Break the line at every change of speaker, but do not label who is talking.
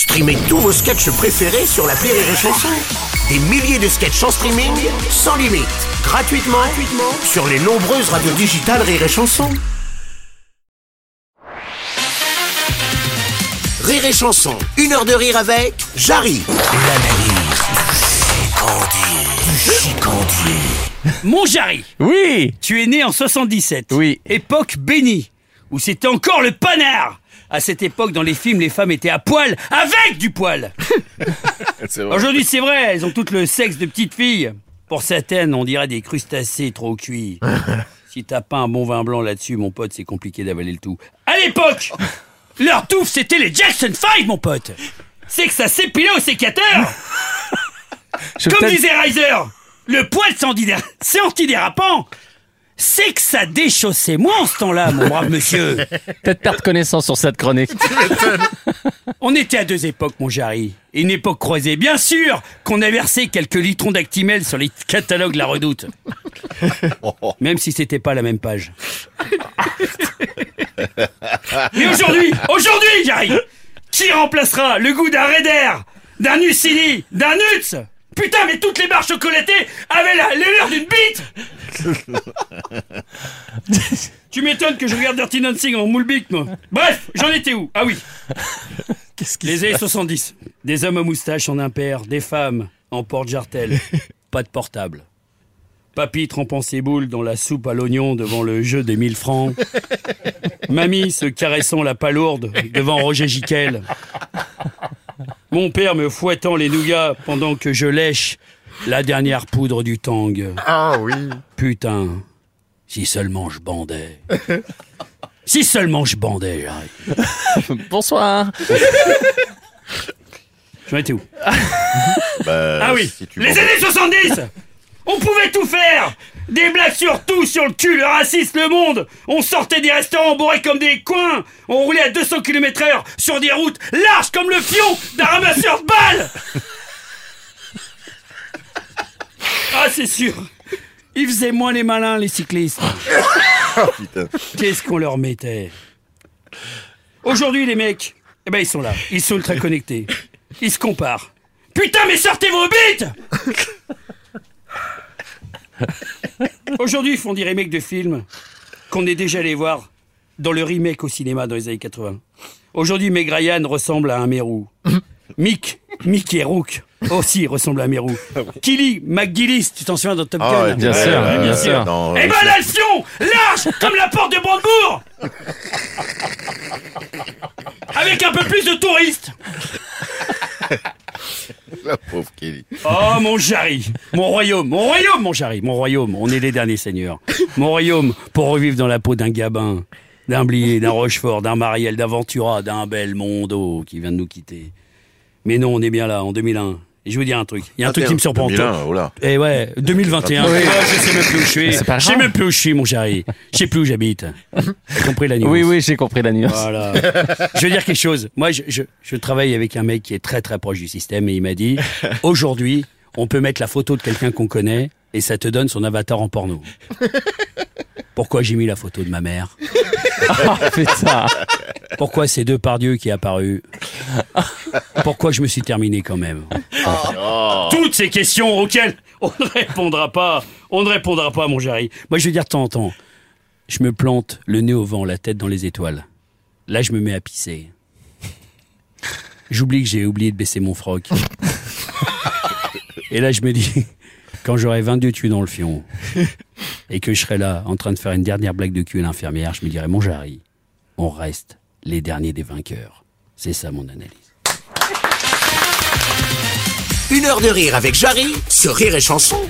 Streamez tous vos sketchs préférés sur la Rire et Chanson. Des milliers de sketchs en streaming, sans limite, gratuitement, gratuitement sur les nombreuses radios digitales Rire et Chanson. Rire et Chanson, une heure de rire avec Jarry. L'analyse du chicandier.
Mon Jarry,
Oui
tu es né en 77.
Oui.
Époque bénie, où c'était encore le panard. À cette époque, dans les films, les femmes étaient à poil, avec du poil. Aujourd'hui, c'est vrai, elles ont toutes le sexe de petites filles. Pour certaines, on dirait des crustacés trop cuits. si t'as pas un bon vin blanc là-dessus, mon pote, c'est compliqué d'avaler le tout. À l'époque, leur touffe, c'était les Jackson 5, mon pote. C'est que ça s'épilait au sécateur. Comme disait Riser, le poil c'est antidérapant. C'est que ça déchaussait moins en ce temps-là, mon brave monsieur.
peut-être perdre connaissance sur cette chronique.
On était à deux époques, mon Jarry. Une époque croisée, bien sûr qu'on a versé quelques litrons d'Actimel sur les catalogues La Redoute. Même si c'était pas la même page. Mais aujourd'hui, aujourd'hui, Jarry, qui remplacera le goût d'un Raider, d'un Nucini, d'un Nuts Putain, mais toutes les barres chocolatées avaient la- l'allure d'une bite Tu m'étonnes que je regarde Dirty Dancing en moule bite, moi. Bref, j'en étais où? Ah oui, les années 70. Des hommes à moustache en impair, des femmes en porte-jartel. Pas de portable. Papy trempant ses boules dans la soupe à l'oignon devant le jeu des 1000 francs. Mamie se caressant la palourde devant Roger Giquel. Mon père me fouettant les nougats pendant que je lèche la dernière poudre du tang.
Ah oui.
Putain, si seulement je bandais. Si seulement je bandais, j'arrive.
Bonsoir
J'en étais où
Bah,
Ah oui,
si tu
les années 70 On pouvait tout faire Des blagues sur tout, sur le cul, le racisme, le monde On sortait des restaurants bourrés comme des coins On roulait à 200 km heure sur des routes larges comme le fion d'un ramasseur de balles Ah c'est sûr Ils faisaient moins les malins, les cyclistes
Putain.
Qu'est-ce qu'on leur mettait? Aujourd'hui, les mecs, eh ben, ils sont là. Ils sont ultra connectés. Ils se comparent. Putain, mais sortez vos bites Aujourd'hui, ils font des remakes de films qu'on est déjà allé voir dans le remake au cinéma dans les années 80. Aujourd'hui, Meg Ryan ressemble à un mérou. Mick, Mickey Rook aussi ressemble à un mérou. Killy McGillis, tu t'en souviens dans Top Gun
Ah ouais,
Bien
ouais,
sûr,
ouais,
bien sûr.
eh ben Large comme la porte de Brandebourg Avec un peu plus de touristes Oh mon Jarry Mon royaume Mon royaume, mon Jarry Mon royaume On est les derniers seigneurs. Mon royaume pour revivre dans la peau d'un Gabin, d'un Blier, d'un Rochefort, d'un Mariel, d'un Ventura, d'un qui vient de nous quitter. Mais non, on est bien là, en 2001. Et je vais vous dire un truc. Il y a un truc qui me surprend.
2001, oh là.
Eh ouais, 2021.
Oui.
Ouais, je sais même plus où je suis.
C'est pas
Je sais même plus où je suis, mon Jarry. Je sais plus où j'habite. T'as compris la nuance
Oui, oui, j'ai compris la nuance.
voilà. je veux dire quelque chose. Moi, je, je, je travaille avec un mec qui est très très proche du système et il m'a dit aujourd'hui, on peut mettre la photo de quelqu'un qu'on connaît et ça te donne son avatar en porno. Pourquoi j'ai mis la photo de ma mère?
Oh, putain
Pourquoi c'est deux par Dieu qui est apparu Pourquoi je me suis terminé quand même Toutes ces questions auxquelles on ne répondra pas. On ne répondra pas, mon Jarry. Moi, je veux dire en temps, je me plante le nez au vent, la tête dans les étoiles. Là, je me mets à pisser. J'oublie que j'ai oublié de baisser mon froc. Et là, je me dis, quand j'aurai 22 tués dans le fion, et que je serai là, en train de faire une dernière blague de cul à l'infirmière, je me dirai, mon Jarry, on reste les derniers des vainqueurs. C'est ça mon analyse.
Une heure de rire avec Jarry sur Rire et Chanson.